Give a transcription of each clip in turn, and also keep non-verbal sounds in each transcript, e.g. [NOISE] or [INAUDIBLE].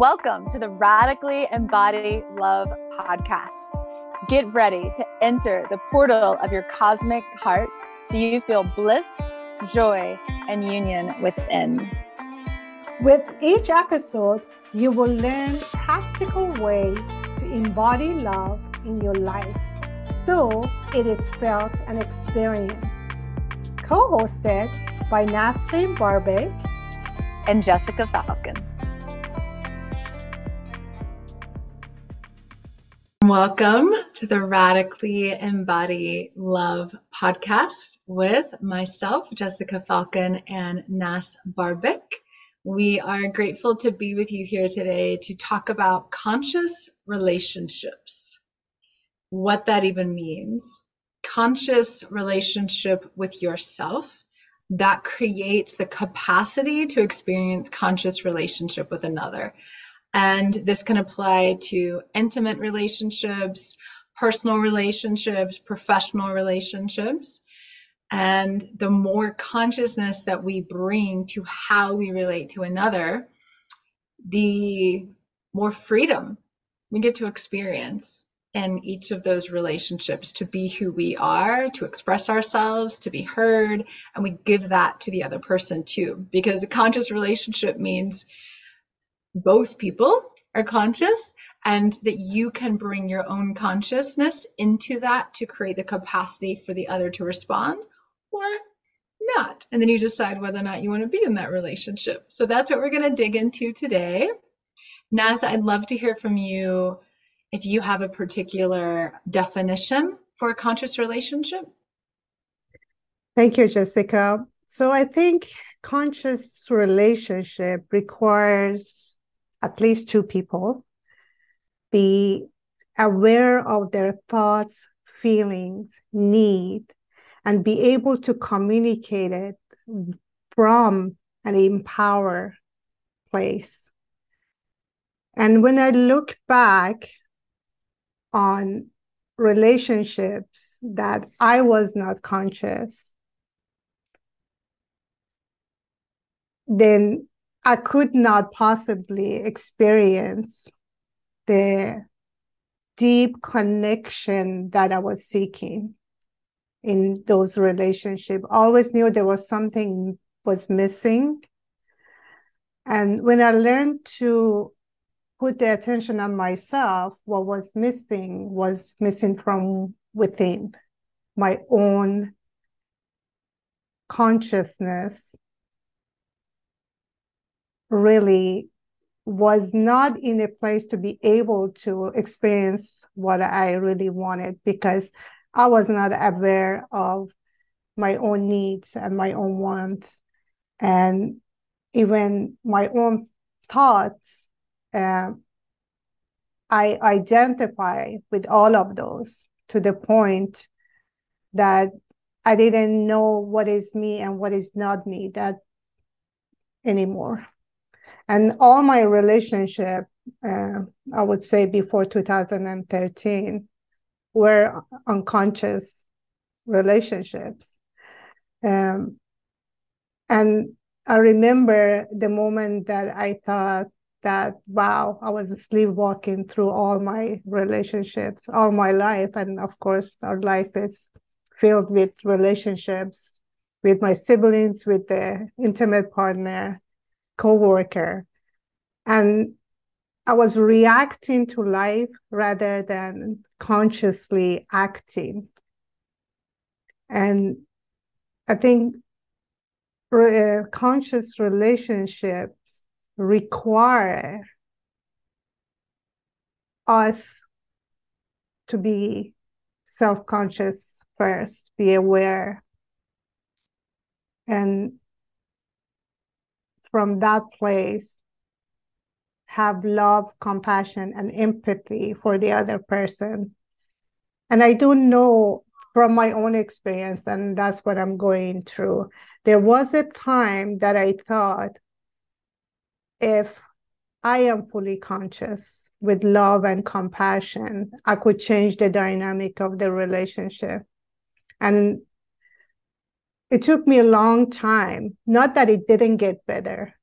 Welcome to the Radically Embody Love podcast. Get ready to enter the portal of your cosmic heart so you feel bliss, joy, and union within. With each episode, you will learn practical ways to embody love in your life so it is felt and experienced. Co hosted by Nasrin Barbic and Jessica Falcon. Welcome to the Radically Embody Love podcast with myself, Jessica Falcon, and Nas Barbic. We are grateful to be with you here today to talk about conscious relationships, what that even means. Conscious relationship with yourself that creates the capacity to experience conscious relationship with another. And this can apply to intimate relationships, personal relationships, professional relationships. And the more consciousness that we bring to how we relate to another, the more freedom we get to experience in each of those relationships to be who we are, to express ourselves, to be heard, and we give that to the other person too. Because a conscious relationship means both people are conscious and that you can bring your own consciousness into that to create the capacity for the other to respond or not. And then you decide whether or not you want to be in that relationship. So that's what we're going to dig into today. Naz, I'd love to hear from you if you have a particular definition for a conscious relationship. Thank you, Jessica. So I think conscious relationship requires at least two people be aware of their thoughts, feelings, need, and be able to communicate it from an empower place. And when I look back on relationships that I was not conscious, then I could not possibly experience the deep connection that I was seeking in those relationships. Always knew there was something was missing. And when I learned to put the attention on myself, what was missing was missing from within my own consciousness really was not in a place to be able to experience what I really wanted because I was not aware of my own needs and my own wants and even my own thoughts uh, I identify with all of those to the point that I didn't know what is me and what is not me that anymore. And all my relationship, uh, I would say before 2013, were unconscious relationships. Um, and I remember the moment that I thought, that wow i was sleepwalking through all my relationships all my life and of course our life is filled with relationships with my siblings with the intimate partner co-worker and i was reacting to life rather than consciously acting and i think uh, conscious relationships require us to be self conscious first, be aware. And from that place, have love, compassion, and empathy for the other person. And I do know from my own experience, and that's what I'm going through. There was a time that I thought if I am fully conscious with love and compassion, I could change the dynamic of the relationship. And it took me a long time, not that it didn't get better,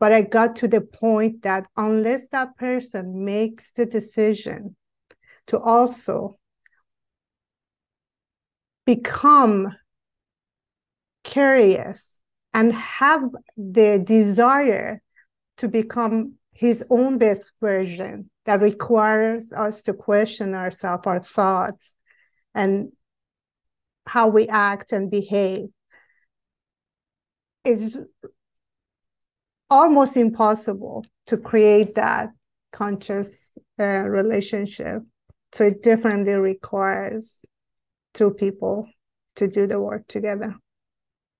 But I got to the point that unless that person makes the decision to also become curious and have the desire to become his own best version that requires us to question ourselves, our thoughts, and how we act and behave. It's almost impossible to create that conscious uh, relationship. So it definitely requires two people to do the work together.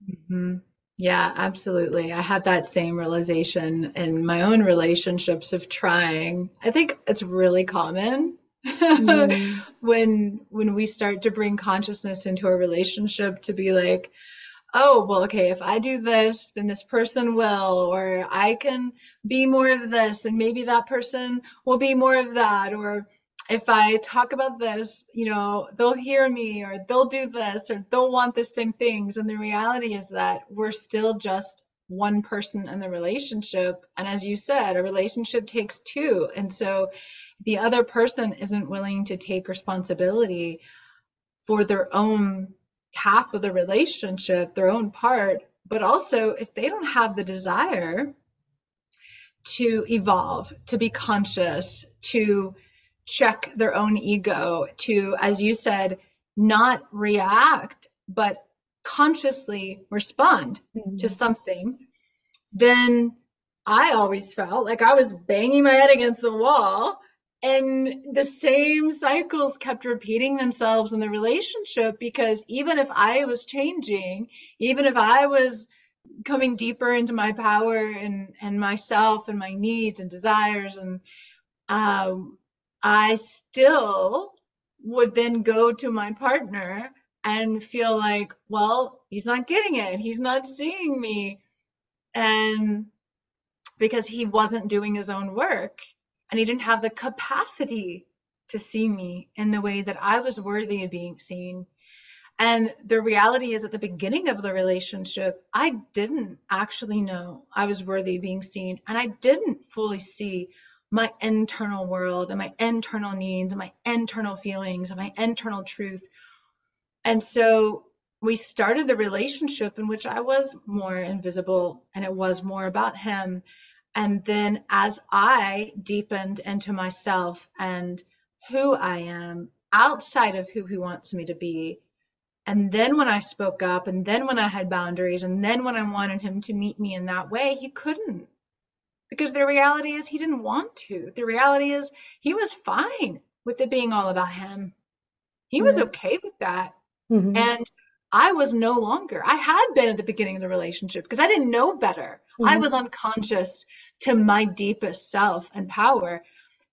Mm-hmm. Yeah, absolutely. I had that same realization in my own relationships of trying. I think it's really common mm. [LAUGHS] when when we start to bring consciousness into a relationship to be like, oh, well, okay, if I do this, then this person will, or I can be more of this, and maybe that person will be more of that, or if I talk about this, you know, they'll hear me or they'll do this or they'll want the same things. And the reality is that we're still just one person in the relationship. And as you said, a relationship takes two. And so the other person isn't willing to take responsibility for their own half of the relationship, their own part, but also if they don't have the desire to evolve, to be conscious, to check their own ego to, as you said, not react, but consciously respond mm-hmm. to something, then I always felt like I was banging my head against the wall and the same cycles kept repeating themselves in the relationship because even if I was changing, even if I was coming deeper into my power and and myself and my needs and desires and um, I still would then go to my partner and feel like, well, he's not getting it. He's not seeing me. And because he wasn't doing his own work and he didn't have the capacity to see me in the way that I was worthy of being seen. And the reality is, at the beginning of the relationship, I didn't actually know I was worthy of being seen. And I didn't fully see my internal world and my internal needs and my internal feelings and my internal truth. And so we started the relationship in which I was more invisible and it was more about him. And then as I deepened into myself and who I am outside of who he wants me to be, and then when I spoke up, and then when I had boundaries, and then when I wanted him to meet me in that way, he couldn't because the reality is he didn't want to. The reality is he was fine with it being all about him. He was okay with that. Mm-hmm. And I was no longer. I had been at the beginning of the relationship because I didn't know better. Mm-hmm. I was unconscious to my deepest self and power.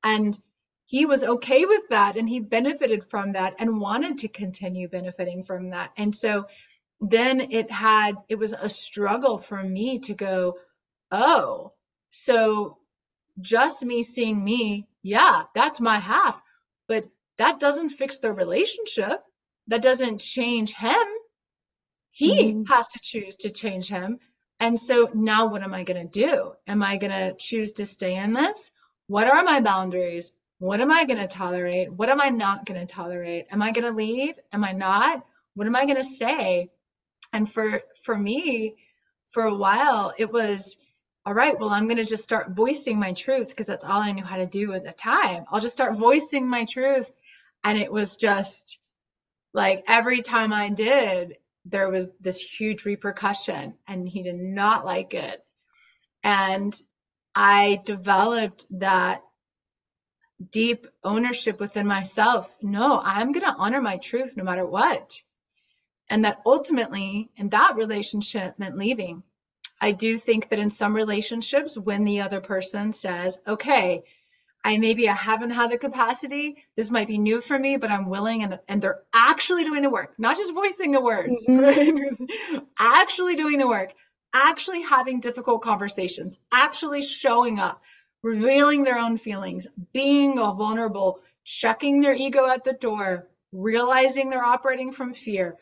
And he was okay with that and he benefited from that and wanted to continue benefiting from that. And so then it had, it was a struggle for me to go, oh, so just me seeing me, yeah, that's my half, but that doesn't fix the relationship. That doesn't change him. He mm-hmm. has to choose to change him. And so now what am I going to do? Am I going to choose to stay in this? What are my boundaries? What am I going to tolerate? What am I not going to tolerate? Am I going to leave? Am I not? What am I going to say? And for for me, for a while, it was all right, well, I'm going to just start voicing my truth because that's all I knew how to do at the time. I'll just start voicing my truth. And it was just like every time I did, there was this huge repercussion, and he did not like it. And I developed that deep ownership within myself. No, I'm going to honor my truth no matter what. And that ultimately, in that relationship, meant leaving I do think that in some relationships, when the other person says, okay, I maybe I haven't had the capacity, this might be new for me, but I'm willing and, and they're actually doing the work, not just voicing the words, mm-hmm. [LAUGHS] actually doing the work, actually having difficult conversations, actually showing up, revealing their own feelings, being vulnerable, checking their ego at the door, realizing they're operating from fear.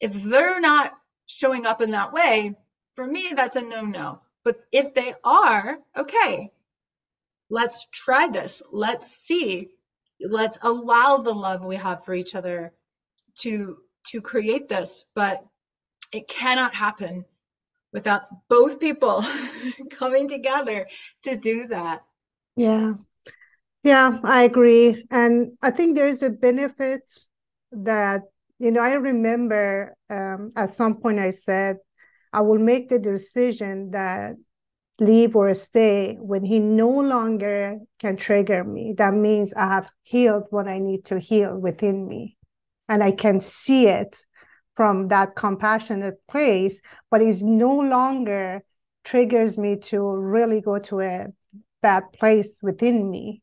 If they're not showing up in that way, for me, that's a no no. But if they are, okay, let's try this. Let's see. Let's allow the love we have for each other to to create this, but it cannot happen without both people [LAUGHS] coming together to do that. Yeah. Yeah, I agree. And I think there's a benefit that, you know, I remember um, at some point I said, I will make the decision that leave or stay when he no longer can trigger me. That means I have healed what I need to heal within me. And I can see it from that compassionate place, but it no longer triggers me to really go to a bad place within me.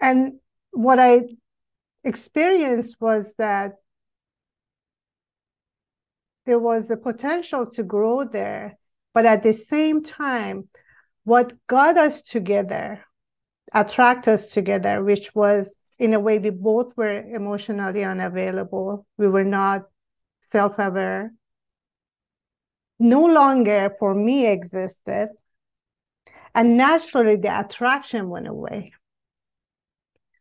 And what I experienced was that there was a potential to grow there, but at the same time, what got us together, attract us together, which was in a way we both were emotionally unavailable. We were not self-aware. No longer for me existed. And naturally the attraction went away.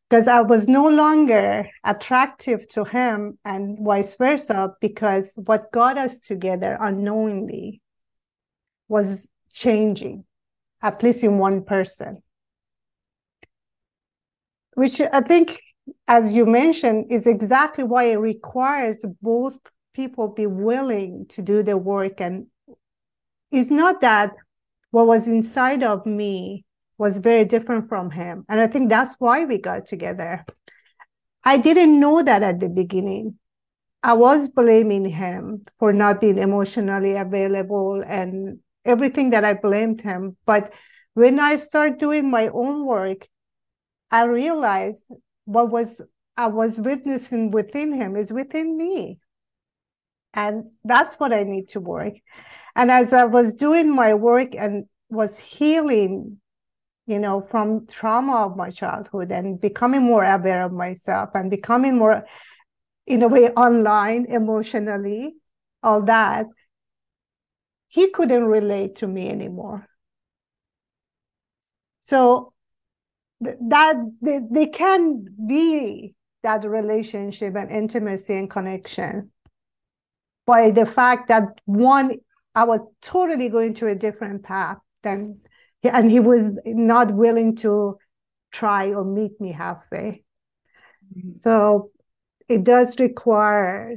Because I was no longer attractive to him and vice versa, because what got us together unknowingly was changing, at least in one person which I think, as you mentioned, is exactly why it requires both people be willing to do the work. And it's not that what was inside of me was very different from him. And I think that's why we got together. I didn't know that at the beginning. I was blaming him for not being emotionally available and everything that I blamed him. But when I started doing my own work, I realized what was I was witnessing within him is within me. And that's what I need to work. And as I was doing my work and was healing, you know, from trauma of my childhood and becoming more aware of myself and becoming more, in a way, online emotionally, all that, he couldn't relate to me anymore. So that they, they can be that relationship and intimacy and connection by the fact that one i was totally going to a different path than and he was not willing to try or meet me halfway mm-hmm. so it does require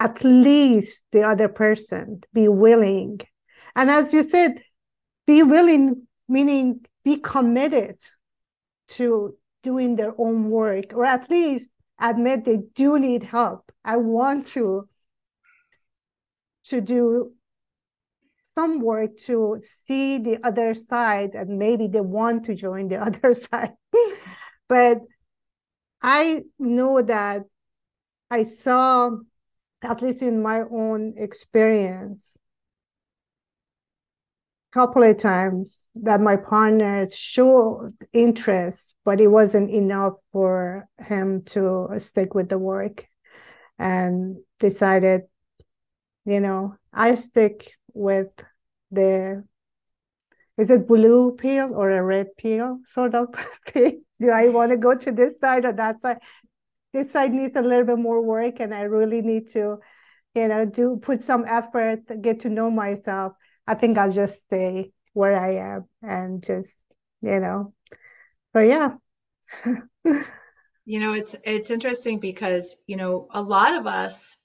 at least the other person to be willing and as you said be willing meaning be committed to doing their own work, or at least admit they do need help. I want to to do some work to see the other side and maybe they want to join the [LAUGHS] other side. but I know that I saw, at least in my own experience, couple of times that my partner showed interest, but it wasn't enough for him to stick with the work and decided, you know, I stick with the is it blue pill or a red pill sort of [LAUGHS] Do I want to go to this side or that side? This side needs a little bit more work and I really need to, you know, do put some effort, get to know myself I think I'll just stay where I am and just, you know. But yeah. you know, it's it's interesting because, you know, a lot of us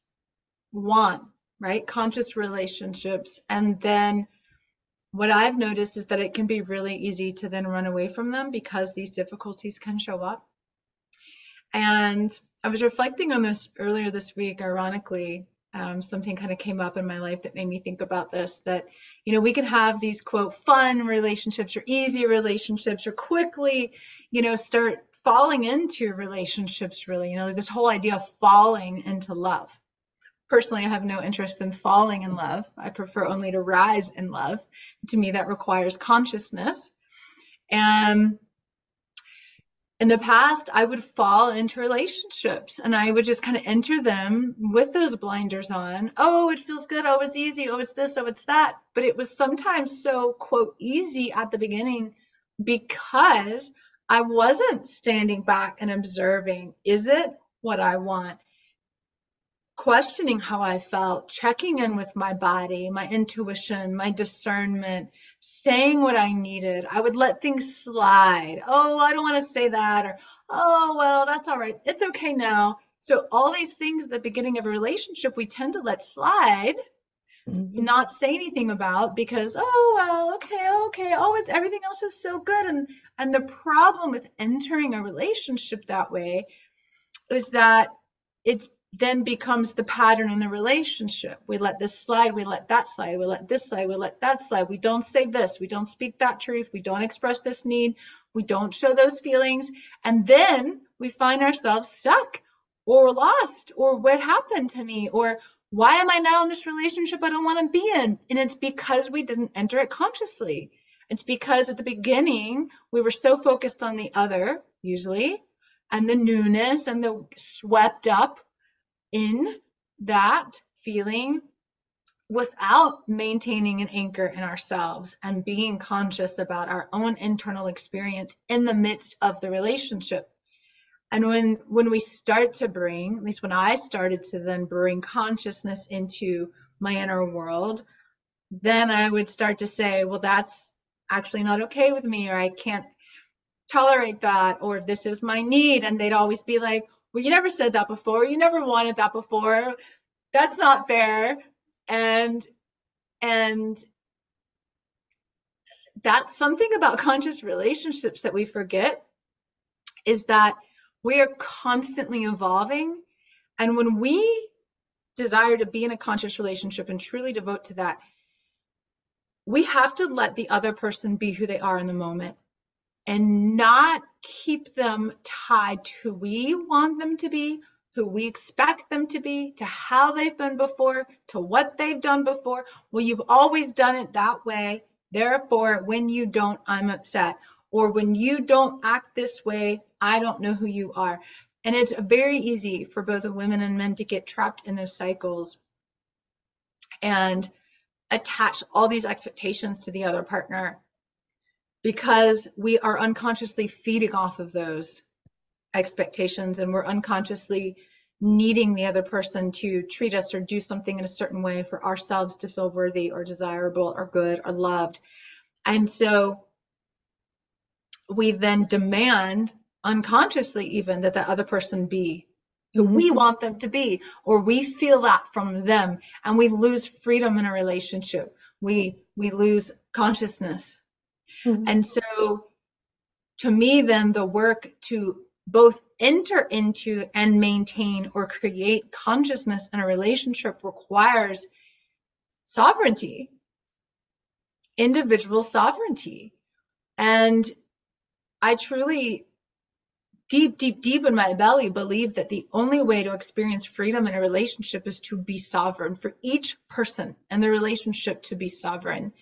want, right, conscious relationships and then what I've noticed is that it can be really easy to then run away from them because these difficulties can show up. And I was reflecting on this earlier this week, ironically, um, something kind of came up in my life that made me think about this that you know we can have these quote fun relationships or easy relationships or quickly you know start falling into relationships really you know this whole idea of falling into love. Personally i have no interest in falling in love. I prefer only to rise in love. To me that requires consciousness. And in the past, I would fall into relationships and I would just kind of enter them with those blinders on. Oh, it feels good. Oh, it's easy. Oh, it's this. Oh, it's that. But it was sometimes so, quote, easy at the beginning because I wasn't standing back and observing, is it what I want? Questioning how I felt, checking in with my body, my intuition, my discernment, saying what I needed. I would let things slide. Oh, I don't want to say that. Or, oh, well, that's all right. It's okay now. So, all these things at the beginning of a relationship, we tend to let slide, mm-hmm. not say anything about because, oh, well, okay, okay. Oh, it's everything else is so good. And, and the problem with entering a relationship that way is that it's then becomes the pattern in the relationship. We let this slide, we let that slide, we let this slide, we let that slide. We don't say this, we don't speak that truth, we don't express this need, we don't show those feelings. And then we find ourselves stuck or lost or what happened to me or why am I now in this relationship I don't want to be in? And it's because we didn't enter it consciously. It's because at the beginning we were so focused on the other, usually, and the newness and the swept up in that feeling without maintaining an anchor in ourselves and being conscious about our own internal experience in the midst of the relationship. And when when we start to bring at least when i started to then bring consciousness into my inner world then i would start to say well that's actually not okay with me or i can't tolerate that or this is my need and they'd always be like well, you never said that before. You never wanted that before. That's not fair. And, and that's something about conscious relationships that we forget is that we are constantly evolving. And when we desire to be in a conscious relationship and truly devote to that, we have to let the other person be who they are in the moment and not keep them tied to who we want them to be, who we expect them to be, to how they've been before, to what they've done before. Well, you've always done it that way. Therefore, when you don't, I'm upset. Or when you don't act this way, I don't know who you are. And it's very easy for both women and men to get trapped in those cycles and attach all these expectations to the other partner because we are unconsciously feeding off of those expectations and we're unconsciously needing the other person to treat us or do something in a certain way for ourselves to feel worthy or desirable or good or loved. And so we then demand unconsciously even that the other person be who we mm-hmm. want them to be or we feel that from them and we lose freedom in a relationship we we lose consciousness Mm-hmm. And so to me, then the work to both enter into and maintain or create consciousness in a relationship requires sovereignty, individual sovereignty. And I truly, deep, deep, deep in my belly, believe that the only way to experience freedom in a relationship is to be sovereign, for each person and the relationship to be sovereign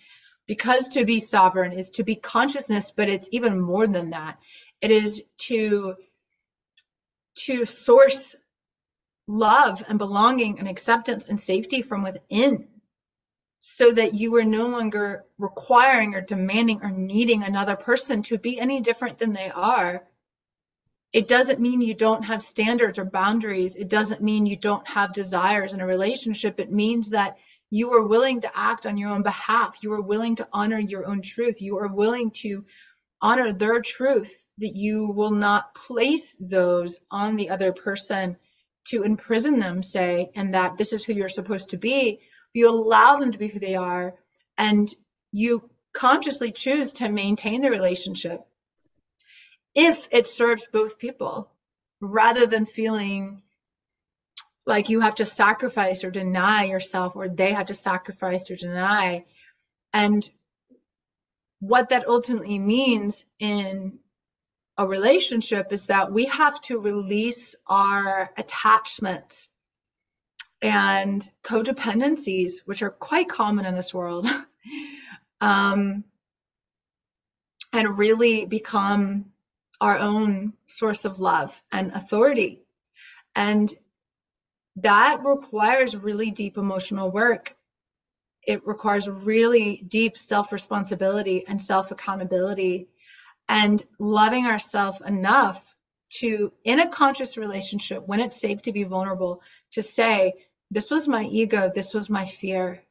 because to be sovereign is to be consciousness but it's even more than that. It is to to source love and belonging and acceptance and safety from within so that you are no longer requiring or demanding or needing another person to be any different than they are. It doesn't mean you don't have standards or boundaries. It doesn't mean you don't have desires in a relationship. It means that you are willing to act on your own behalf. You are willing to honor your own truth. You are willing to honor their truth, that you will not place those on the other person to imprison them, say, and that this is who you're supposed to be. You allow them to be who they are, and you consciously choose to maintain the relationship if it serves both people rather than feeling like you have to sacrifice or deny yourself or they have to sacrifice or deny and what that ultimately means in a relationship is that we have to release our attachments and codependencies which are quite common in this world [LAUGHS] um, and really become our own source of love and authority. And that requires really deep emotional work. It requires really deep self responsibility and self accountability and loving ourselves enough to, in a conscious relationship, when it's safe to be vulnerable, to say, This was my ego, this was my fear.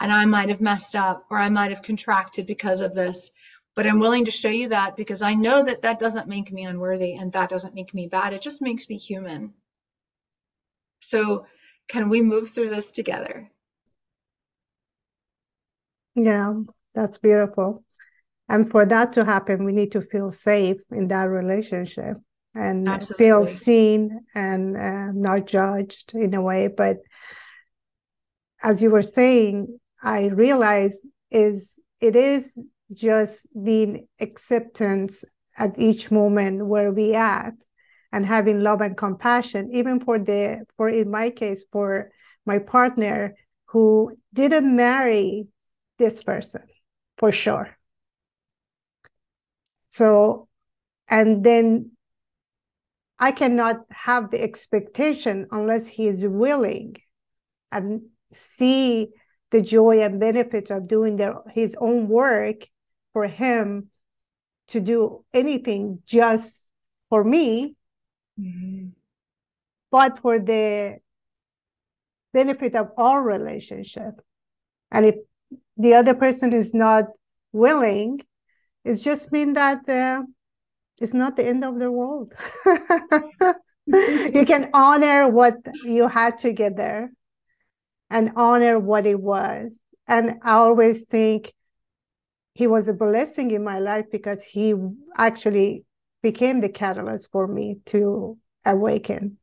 And I might have messed up or I might have contracted because of this. But I'm willing to show you that because I know that that doesn't make me unworthy and that doesn't make me bad. It just makes me human. So, can we move through this together? Yeah, that's beautiful. And for that to happen, we need to feel safe in that relationship and Absolutely. feel seen and uh, not judged in a way. But as you were saying, I realize is it is just being acceptance at each moment where we at and having love and compassion even for the for in my case for my partner who didn't marry this person for sure. So and then i cannot have the expectation unless he is willing and see the joy and benefits of doing their his own work for him to do anything just for me Mm-hmm. But for the benefit of our relationship. And if the other person is not willing, it's just mean that uh, it's not the end of the world. [LAUGHS] you can honor what you had together and honor what it was. And I always think he was a blessing in my life because he actually became the catalyst for me to awaken,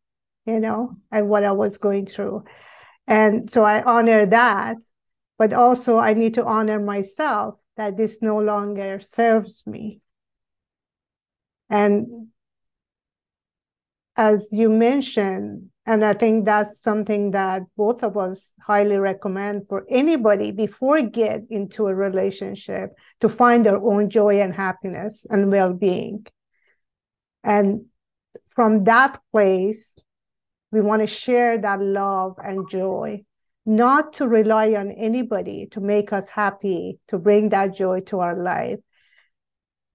you know, and what I was going through. And so I honor that, but also I need to honor myself that this no longer serves me. And as you mentioned, and I think that's something that both of us highly recommend for anybody before get into a relationship to find their own joy and happiness and well-being. And from that place, we want to share that love and joy, not to rely on anybody to make us happy, to bring that joy to our life,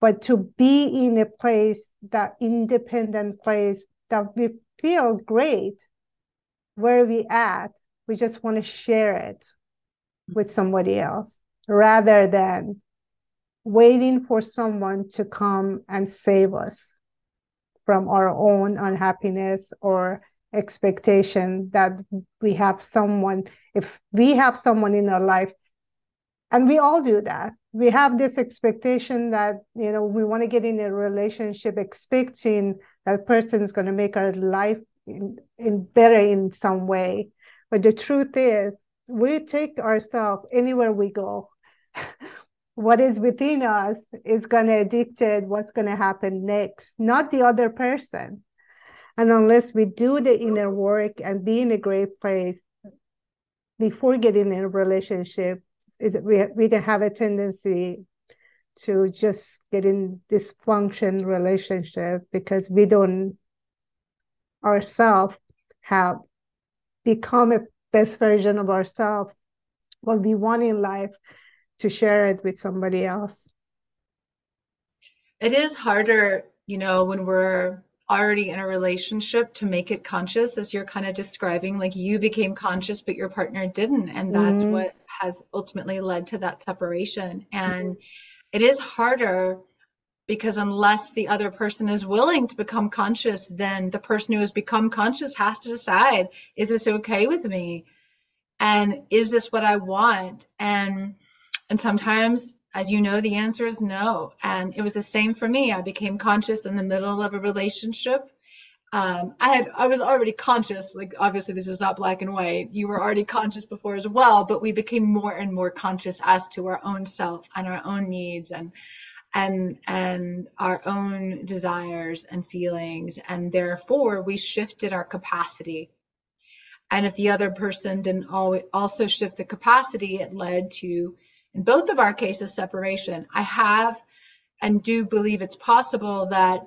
but to be in a place, that independent place that we feel great where we at. We just want to share it with somebody else rather than waiting for someone to come and save us from our own unhappiness or expectation that we have someone if we have someone in our life and we all do that. We have this expectation that you know we want to get in a relationship expecting that person is going to make our life in, in better in some way. But the truth is we take ourselves anywhere we go [LAUGHS] what is within us is going to dictate what's going to happen next, not the other person. And unless we do the inner work and be in a great place before getting in a relationship, is we we can have a tendency to just get in dysfunction relationship because we don't ourselves have become a best version of ourselves what we want in life to share it with somebody else. It is harder, you know, when we're already in a relationship to make it conscious, as you're kind of describing, like you became conscious, but your partner didn't. And that's mm-hmm. what has ultimately led to that separation. And it is harder because unless the other person is willing to become conscious, then the person who has become conscious has to decide is this okay with me? And is this what I want? And and sometimes, as you know, the answer is no. And it was the same for me. I became conscious in the middle of a relationship. Um, I had I was already conscious. Like obviously, this is not black and white. You were already conscious before as well, but we became more and more conscious as to our own self and our own needs and and and our own desires and feelings and therefore we shifted our capacity and if the other person didn't also shift the capacity it led to in both of our cases separation i have and do believe it's possible that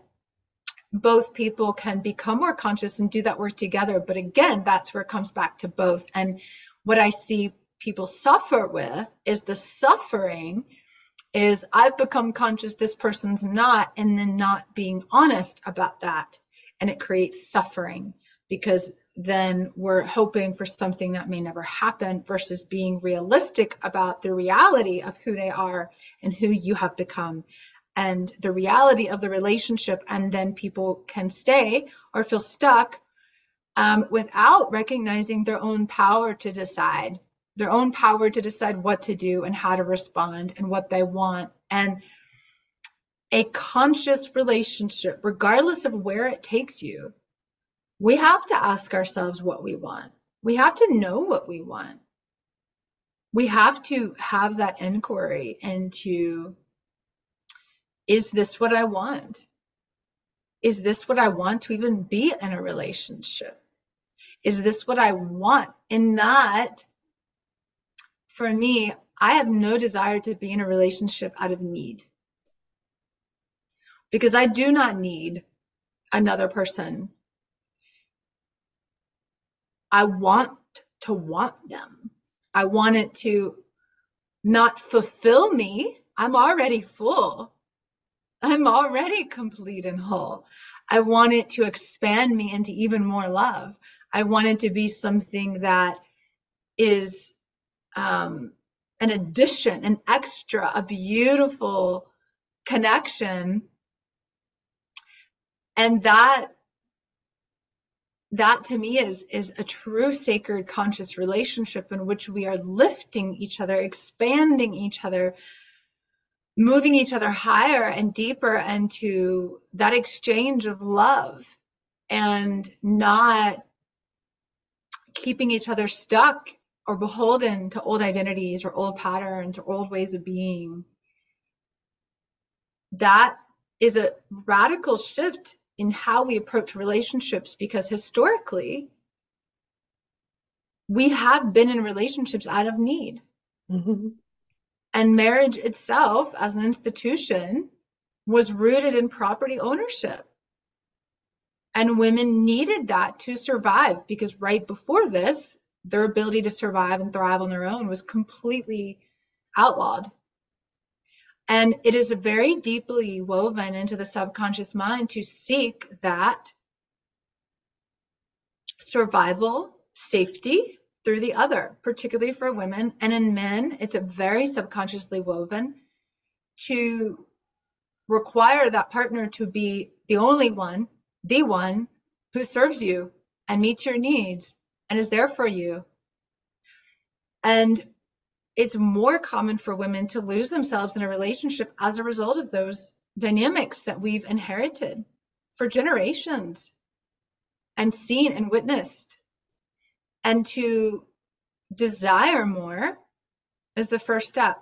both people can become more conscious and do that work together. But again, that's where it comes back to both. And what I see people suffer with is the suffering is I've become conscious, this person's not, and then not being honest about that. And it creates suffering because then we're hoping for something that may never happen versus being realistic about the reality of who they are and who you have become and the reality of the relationship. And then people can stay or feel stuck um, without recognizing their own power to decide, their own power to decide what to do and how to respond and what they want. And a conscious relationship, regardless of where it takes you, we have to ask ourselves what we want. We have to know what we want. We have to have that inquiry into is this what I want? Is this what I want to even be in a relationship? Is this what I want? And not, for me, I have no desire to be in a relationship out of need. Because I do not need another person I want to want them. I want it to not fulfill me. I'm already full. I'm already complete and whole. I want it to expand me into even more love. I want it to be something that is um, an addition, an extra, a beautiful connection. And that that to me is is a true sacred conscious relationship in which we are lifting each other expanding each other moving each other higher and deeper into that exchange of love and not keeping each other stuck or beholden to old identities or old patterns or old ways of being. That is a radical shift in how we approach relationships because historically we have been in relationships out of need. Mm-hmm. And marriage itself, as an institution, was rooted in property ownership. And women needed that to survive because right before this, their ability to survive and thrive on their own was completely outlawed. And it is very deeply woven into the subconscious mind to seek that survival, safety through the other, particularly for women. And in men, it's a very subconsciously woven to require that partner to be the only one, the one who serves you and meets your needs and is there for you. And it's more common for women to lose themselves in a relationship as a result of those dynamics that we've inherited for generations and seen and witnessed. And to desire more is the first step.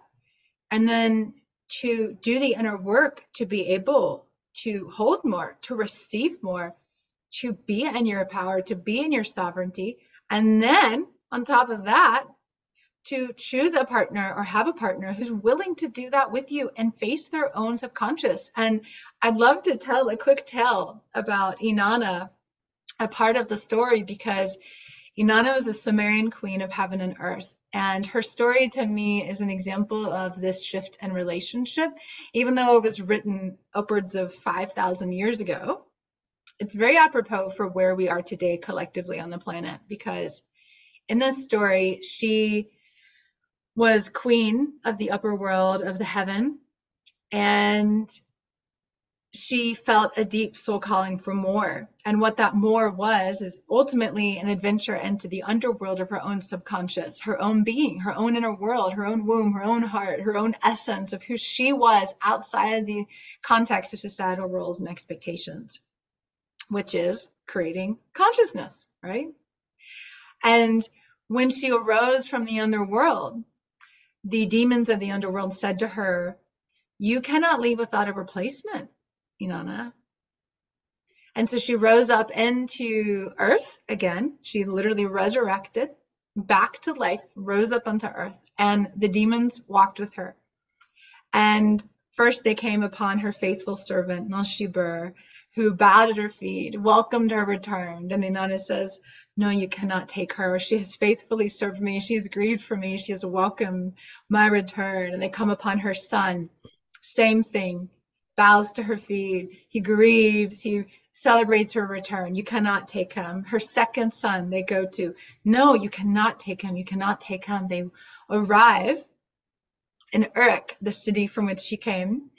And then to do the inner work to be able to hold more, to receive more, to be in your power, to be in your sovereignty. And then on top of that, to choose a partner or have a partner who's willing to do that with you and face their own subconscious. And I'd love to tell a quick tale about Inanna, a part of the story, because Inanna was the Sumerian queen of heaven and earth. And her story to me is an example of this shift in relationship, even though it was written upwards of 5,000 years ago. It's very apropos for where we are today collectively on the planet, because in this story, she was queen of the upper world of the heaven and she felt a deep soul calling for more. And what that more was is ultimately an adventure into the underworld of her own subconscious, her own being, her own inner world, her own womb, her own heart, her own essence of who she was outside of the context of societal roles and expectations, which is creating consciousness, right? And when she arose from the underworld, the demons of the underworld said to her, You cannot leave without a replacement, Inanna. And so she rose up into earth again. She literally resurrected back to life, rose up onto earth, and the demons walked with her. And First, they came upon her faithful servant, Ninshubur, who bowed at her feet, welcomed her return. And Inanna says, No, you cannot take her. She has faithfully served me. She has grieved for me. She has welcomed my return. And they come upon her son. Same thing. Bows to her feet. He grieves. He celebrates her return. You cannot take him. Her second son, they go to. No, you cannot take him. You cannot take him. They arrive in Uruk, the city from which she came.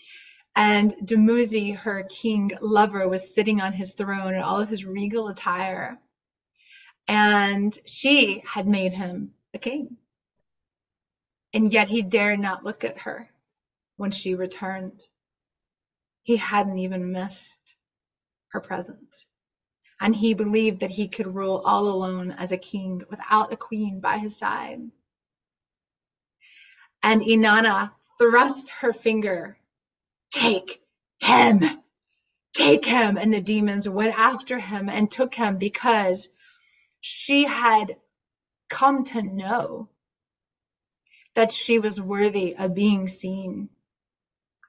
And Dumuzi, her king lover, was sitting on his throne in all of his regal attire. And she had made him a king. And yet he dared not look at her when she returned. He hadn't even missed her presence. And he believed that he could rule all alone as a king without a queen by his side. And Inanna thrust her finger, Take him! Take him! And the demons went after him and took him because she had come to know that she was worthy of being seen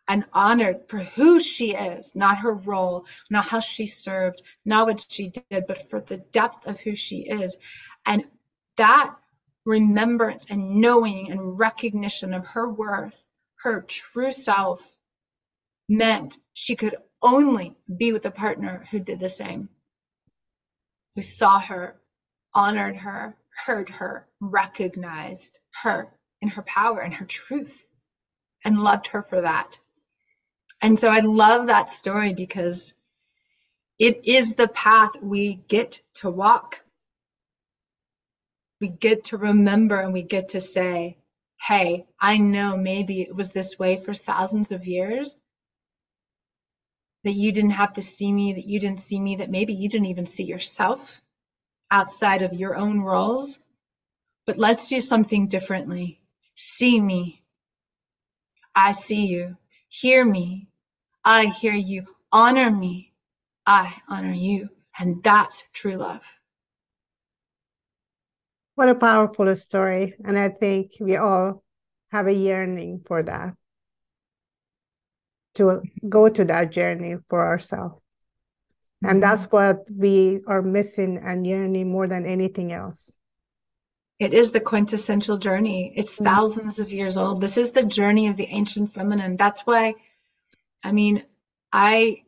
and honored for who she is, not her role, not how she served, not what she did, but for the depth of who she is. And that remembrance and knowing and recognition of her worth, her true self, meant she could only be with a partner who did the same, who saw her, honored her, heard her, recognized her in her power and her truth, and loved her for that. And so I love that story because it is the path we get to walk we get to remember and we get to say, hey, I know maybe it was this way for thousands of years, that you didn't have to see me, that you didn't see me, that maybe you didn't even see yourself outside of your own roles. But let's do something differently. See me. I see you. Hear me. I hear you. Honor me. I honor you. And that's true love. What a powerful story. And I think we all have a yearning for that, to go to that journey for ourselves. And that's what we are missing and yearning more than anything else. It is the quintessential journey. It's mm-hmm. thousands of years old. This is the journey of the ancient feminine. That's why, I mean, I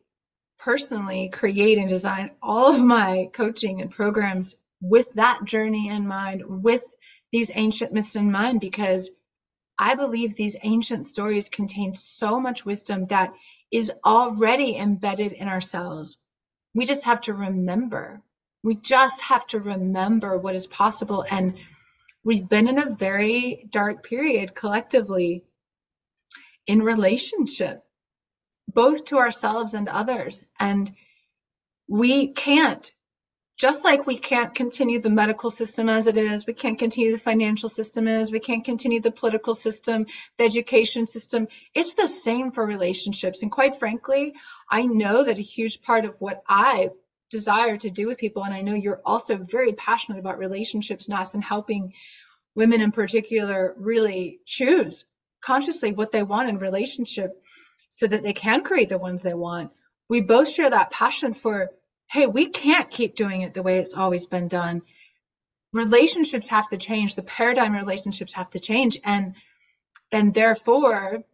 personally create and design all of my coaching and programs with that journey in mind, with these ancient myths in mind, because I believe these ancient stories contain so much wisdom that is already embedded in ourselves. We just have to remember. We just have to remember what is possible. And we've been in a very dark period collectively in relationship, both to ourselves and others. And we can't just like we can't continue the medical system as it is, we can't continue the financial system as, we can't continue the political system, the education system. It's the same for relationships. And quite frankly, I know that a huge part of what I desire to do with people, and I know you're also very passionate about relationships, Nas, and helping women in particular really choose consciously what they want in relationship so that they can create the ones they want. We both share that passion for hey, we can't keep doing it the way it's always been done. Relationships have to change. The paradigm relationships have to change. And and therefore,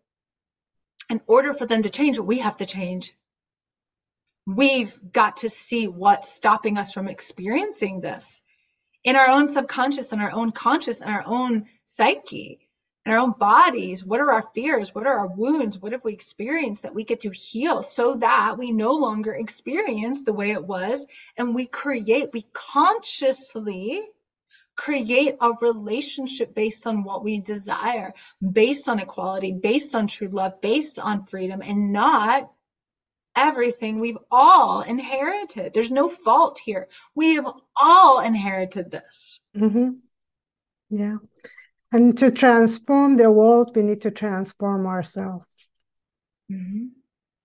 in order for them to change, we have to change. We've got to see what's stopping us from experiencing this in our own subconscious, in our own conscious, in our own psyche in our own bodies. What are our fears? What are our wounds? What have we experienced that we get to heal so that we no longer experience the way it was and we create, we consciously create a relationship based on what we desire, based on equality, based on true love, based on freedom, and not everything we've all inherited. There's no fault here. We have all inherited this. Mm-hmm. Yeah. And to transform the world, we need to transform ourselves. Mm-hmm.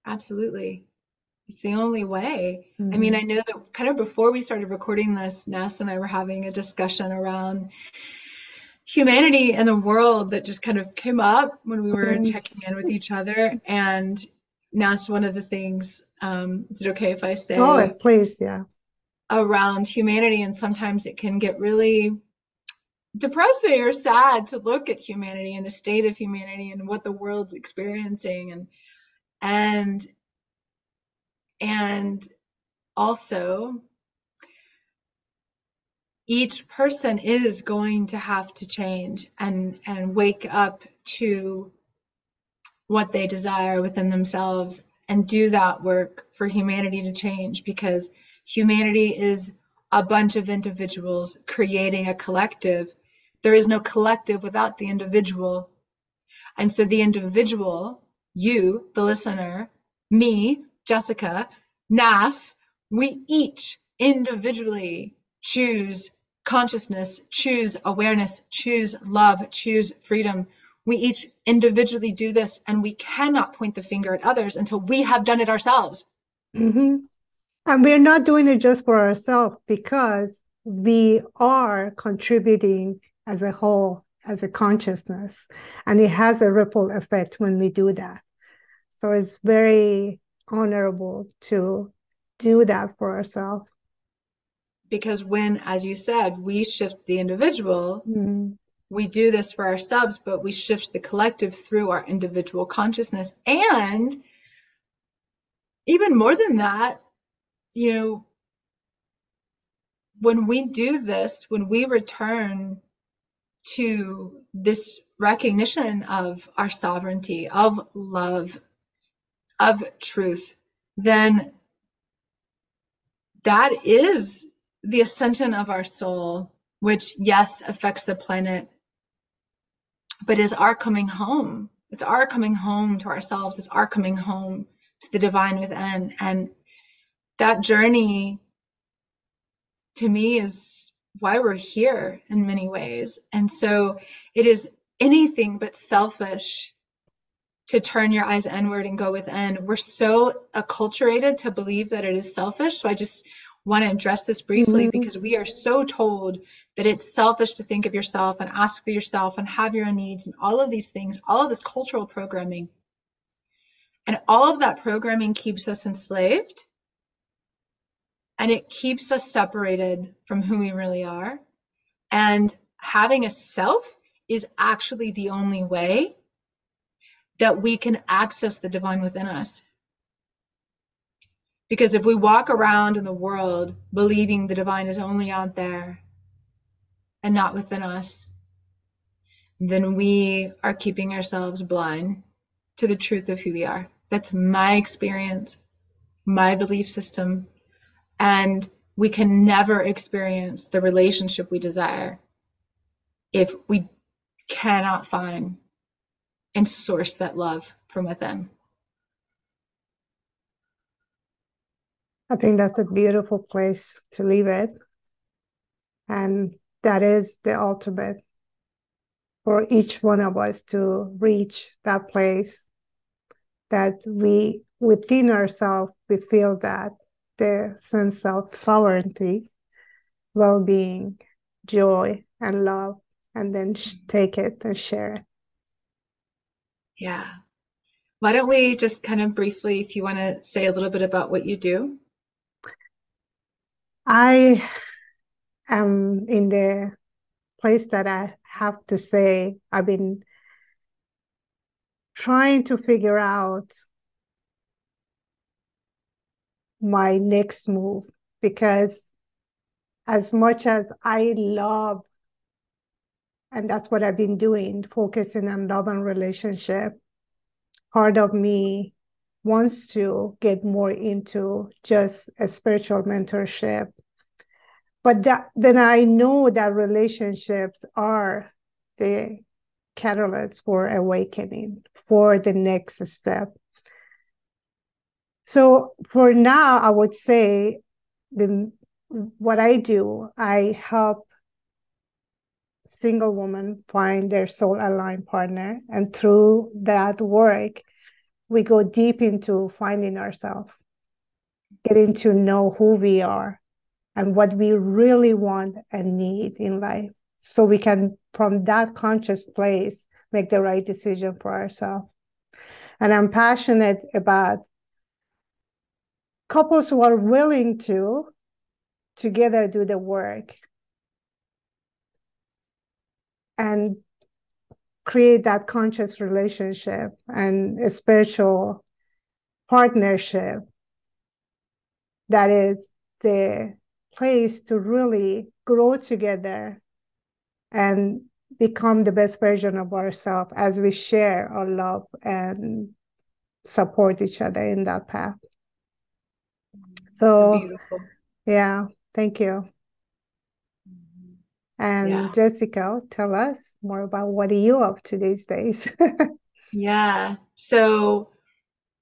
Absolutely. It's the only way. Mm-hmm. I mean, I know that kind of before we started recording this, Ness and I were having a discussion around humanity and the world that just kind of came up when we were Mhm. checking in with each other. And now it's one of the things, um, is it okay if I say Oh, please, yeah. around humanity? And sometimes it can get really depressing or sad to look at humanity and the state of humanity and what the world's experiencing and and and also each person is going to have to change and and wake up to what they desire within themselves and do that work for humanity to change because humanity is a bunch of individuals creating a collective. There is no collective without the individual. And so the individual you the listener me jessica nas we each individually choose consciousness, choose awareness, choose love, choose freedom. We each individually do this, and we cannot point the finger at others until we have done it ourselves. hmm And we're not doing it just for ourselves because we are contributing as a whole, as a consciousness. And it has a ripple effect when we do that. So it's very honorable to do that for ourselves. Because when, as you said, we shift the individual, Mm. we do this for ourselves, but we shift the collective through our individual consciousness. And even more than that, you know, when we do this, when we return to this recognition of our sovereignty, of love, of truth, then that is the ascension of our soul, which, yes, affects the planet, but is our coming home. It's our coming home to ourselves. It's our coming home to the divine within. And that journey to me is why we're here in many ways. And so it is anything but selfish to turn your eyes inward and go within. We're so acculturated to believe that it is selfish. So I just want to address this briefly Mhm. because we are so told that it's selfish to think of yourself and ask for yourself and have your own needs and all of these things, all of this cultural programming. And all of that programming keeps us enslaved and it keeps us separated from who we really are. And having a self is actually the only way that we can access the divine within us. Because if we walk around in the world believing the divine is only out there and not within us, then we are keeping ourselves blind to the truth of who we are. That's my experience, my belief system. And we can never experience the relationship we desire if we cannot find and source that love from within. I think that's a beautiful place to leave it. And that is the ultimate for each one of us to reach that place that we, within ourselves, we feel that the sense of sovereignty, well being, joy, and love, and then take it and share it. Yeah. Why don't we just kind of briefly, if you want to say a little bit about what you do? I am in the place that I have to say I've been trying to figure out my next move because as much as I love, and that's what I've been doing, focusing on love and relationship, part of me wants to get more into just a spiritual mentorship. But that, then I know that relationships are the catalyst for awakening, for the next step. So for now, I would say the what I do, I help single women find their soul aligned partner, and through that work, we go deep into finding ourselves, getting to know who we are and what we really want and need in life. so we can from that conscious place make the right decision for ourselves and i'm passionate about couples who are willing to together do the work and create that conscious relationship and a spiritual partnership that is the place to really grow together and become the best version of ourselves as we share our love and support each other in that path. Mm-hmm. So, Beautiful. yeah, thank you. And Yeah. Jessica, tell us more about what are you up to these days? [LAUGHS] Yeah. So,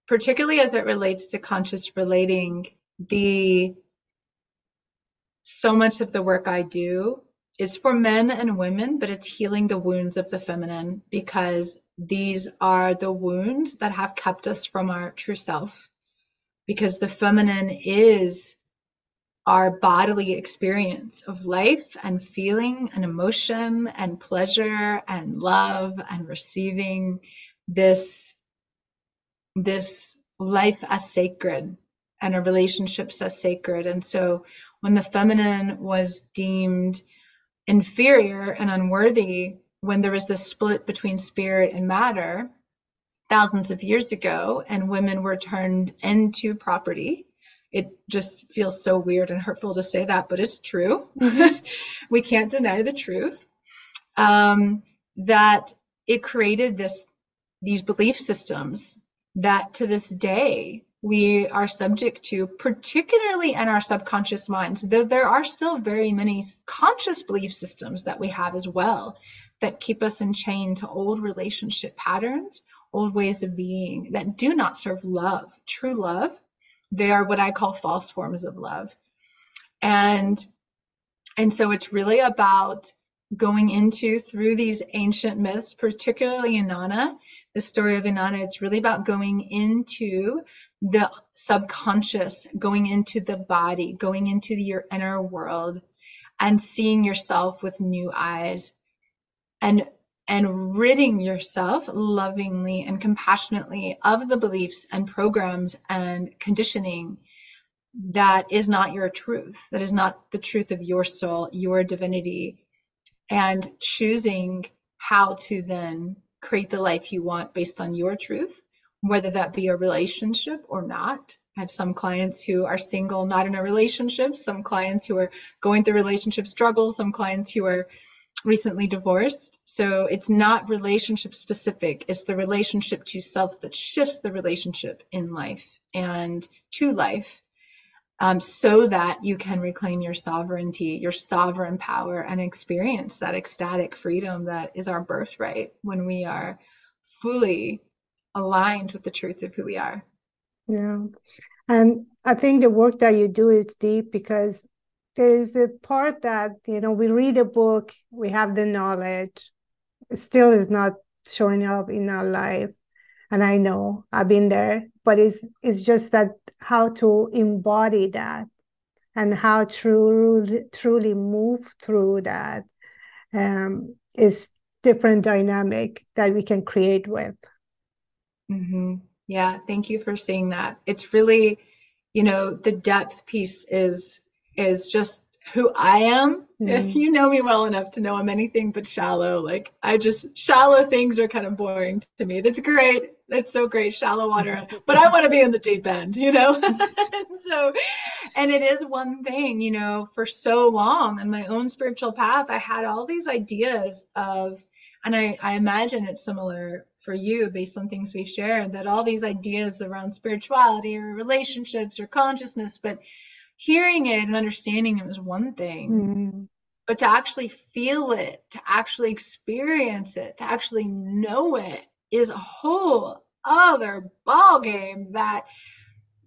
particularly as it relates to conscious relating, the so much of the work I do is for men and women, but it's healing the wounds of the feminine because these are the wounds that have kept us from our true self. Because the feminine is our bodily experience of life and feeling and emotion and pleasure and love and receiving this this life as sacred and our relationships as sacred. And so when the feminine was deemed inferior and unworthy when there was this split between spirit and matter thousands of years ago and women were turned into property it just feels so weird and hurtful to say that but it's true Mhm. [LAUGHS] we can't deny the truth um, that it created this these belief systems that to this day we are subject to, particularly in our subconscious minds, though there are still very many conscious belief systems that we have as well that keep us enchained to old relationship patterns, old ways of being that do not serve love, true love. They are what I call false forms of love. And and so it's really about going into through these ancient myths, particularly Inanna, the story of Inanna. It's really about going into the subconscious, going into the body, going into your inner world, and seeing yourself with new eyes, and and ridding yourself lovingly and compassionately of the beliefs and programs and conditioning that is not your truth, that is not the truth of your soul, your divinity, and choosing how to then create the life you want based on your truth, whether that be a relationship or not. I have some clients who are single, not in a relationship, some clients who are going through relationship struggles, some clients who are recently divorced. So it's not relationship specific, it's the relationship to self that shifts the relationship in life and to life um, so that you can reclaim your sovereignty, your sovereign power, and experience that ecstatic freedom that is our birthright when we are fully aligned with the truth of who we are. Yeah. And I think the work that you do is deep because there is the part that, you know, we read a book, we have the knowledge, it still is not showing up in our life. And I know I've been there, but it's it's just that how to embody that and how truly truly move through that um, is different dynamic that we can create with. hmm Yeah, thank you for saying that. It's really, you know, the depth piece is is just who I am. Mhm. [LAUGHS] You know me well enough to know I'm anything but shallow. Like I just shallow things are kind of boring to me. That's great. That's so great, shallow water. But I want to be in the deep end, you know? [LAUGHS] and so and it is one thing, you know, for so long in my own spiritual path, I had all these ideas of and I, I imagine it's similar for you based on things we've shared that all these ideas around spirituality or relationships or consciousness, but hearing it and understanding it was one thing, Mhm. but to actually feel it, to actually experience it, to actually know it is a whole other ball game that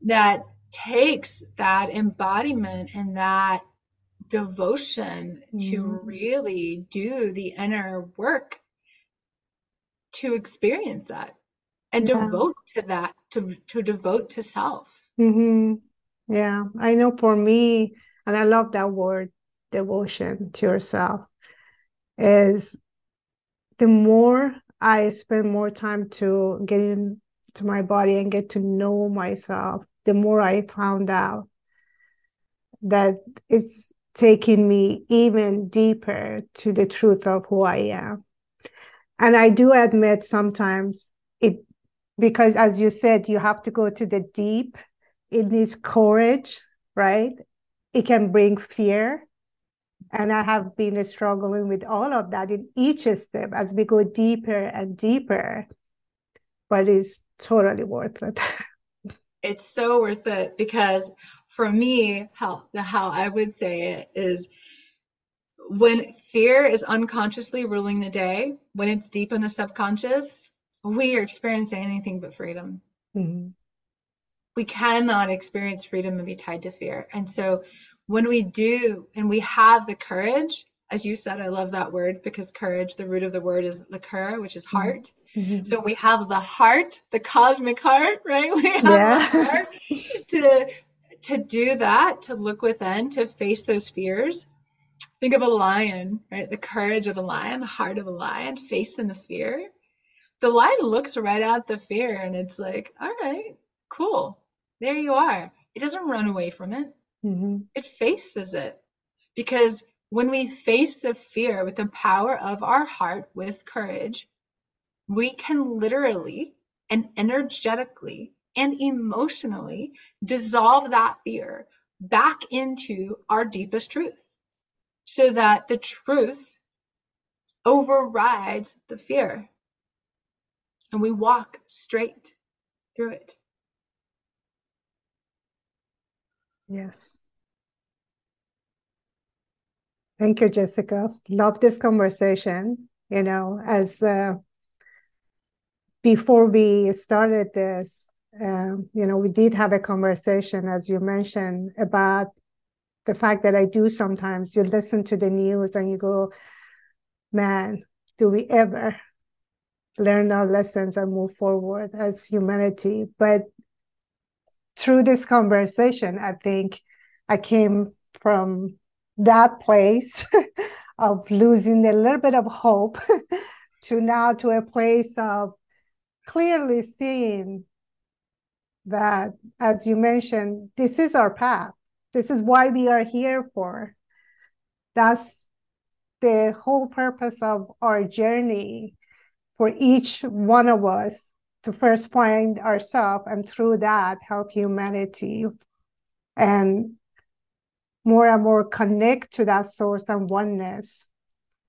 that takes that embodiment and that devotion to Mhm. really do the inner work to experience that and Yeah. devote to that to to devote to self hmm Yeah, I know for me, and I love that word, devotion to yourself. is the more I spend more time to get into my body and get to know myself, the more I found out that it's taking me even deeper to the truth of who I am. And I do admit sometimes it, because as you said, you have to go to the deep. It needs courage, right? It can bring fear. And I have been struggling with all of that in each step as we go deeper and deeper. But it's totally worth it. [LAUGHS] it's so worth it because for me, how how I would say it is when fear is unconsciously ruling the day, when it's deep in the subconscious, we are experiencing anything but freedom. Mm-hmm. We cannot experience freedom and be tied to fear. And so when we do and we have the courage, as you said, I love that word because courage, the root of the word is le cœur, which is mm-hmm. heart. Mm-hmm. So we have the heart, the cosmic heart, right? [LAUGHS] We have yeah. the heart [LAUGHS] to to do that, to look within, to face those fears. Think of a lion, right? The courage of a lion, the heart of a lion, facing the fear. The lion looks right at the fear and it's like, all right, cool. There you are. It doesn't run away from it. Mm-hmm. It faces it. Because when we face the fear with the power of our heart with courage, we can literally and energetically and emotionally dissolve that fear back into our deepest truth so that the truth overrides the fear and we walk straight through it. Yes. Thank you, Jessica. Love this conversation. You know, as uh, before we started this, um, you know, we did have a conversation, as you mentioned, about the fact that I do sometimes you listen to the news and you go, man, do we ever learn our lessons and move forward as humanity? But through this conversation, I think I came from that place [LAUGHS] of losing a little bit of hope [LAUGHS] to now to a place of clearly seeing that, as you mentioned, this is our path. This is why we are here for. That's the whole purpose of our journey for each one of us to first find ourselves and through that help humanity and more and more connect to that source and oneness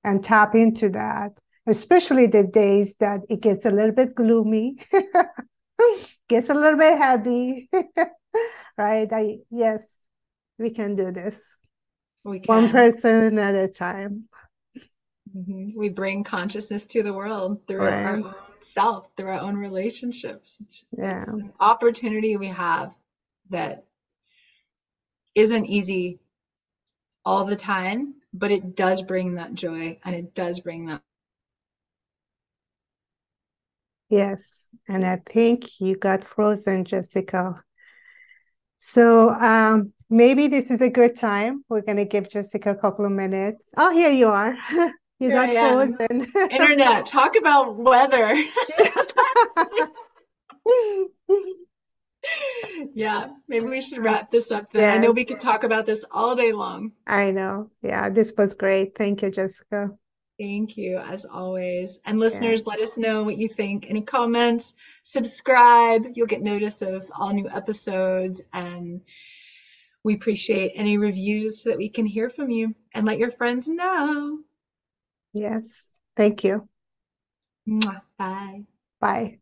and tap into that especially the days that it gets a little bit gloomy [LAUGHS] gets a little bit heavy, [LAUGHS] right? I yes, we can do this. We can. One person at a time. Mm-hmm. We bring consciousness to the world through right. our self, through our own relationships. It's, yeah. It's an opportunity we have that isn't easy all the time, but it does bring that joy and it does bring that Yes, and I think you got frozen, Jessica. So um, maybe this is a good time. We're going to give Jessica a couple of minutes. Oh, here you are. [LAUGHS] you got frozen. [LAUGHS] Internet, talk about weather. [LAUGHS] yeah, maybe we should wrap this up then. Yes. I know we could talk about this all day long. I know. Yeah, this was great. Thank you, Jessica. Thank you, as always. And listeners, yeah. let us know what you think. Any comments, subscribe. You'll get notice of all new episodes. And we appreciate any reviews so that we can hear from you and let your friends know. Yes. Thank you. Bye. Bye.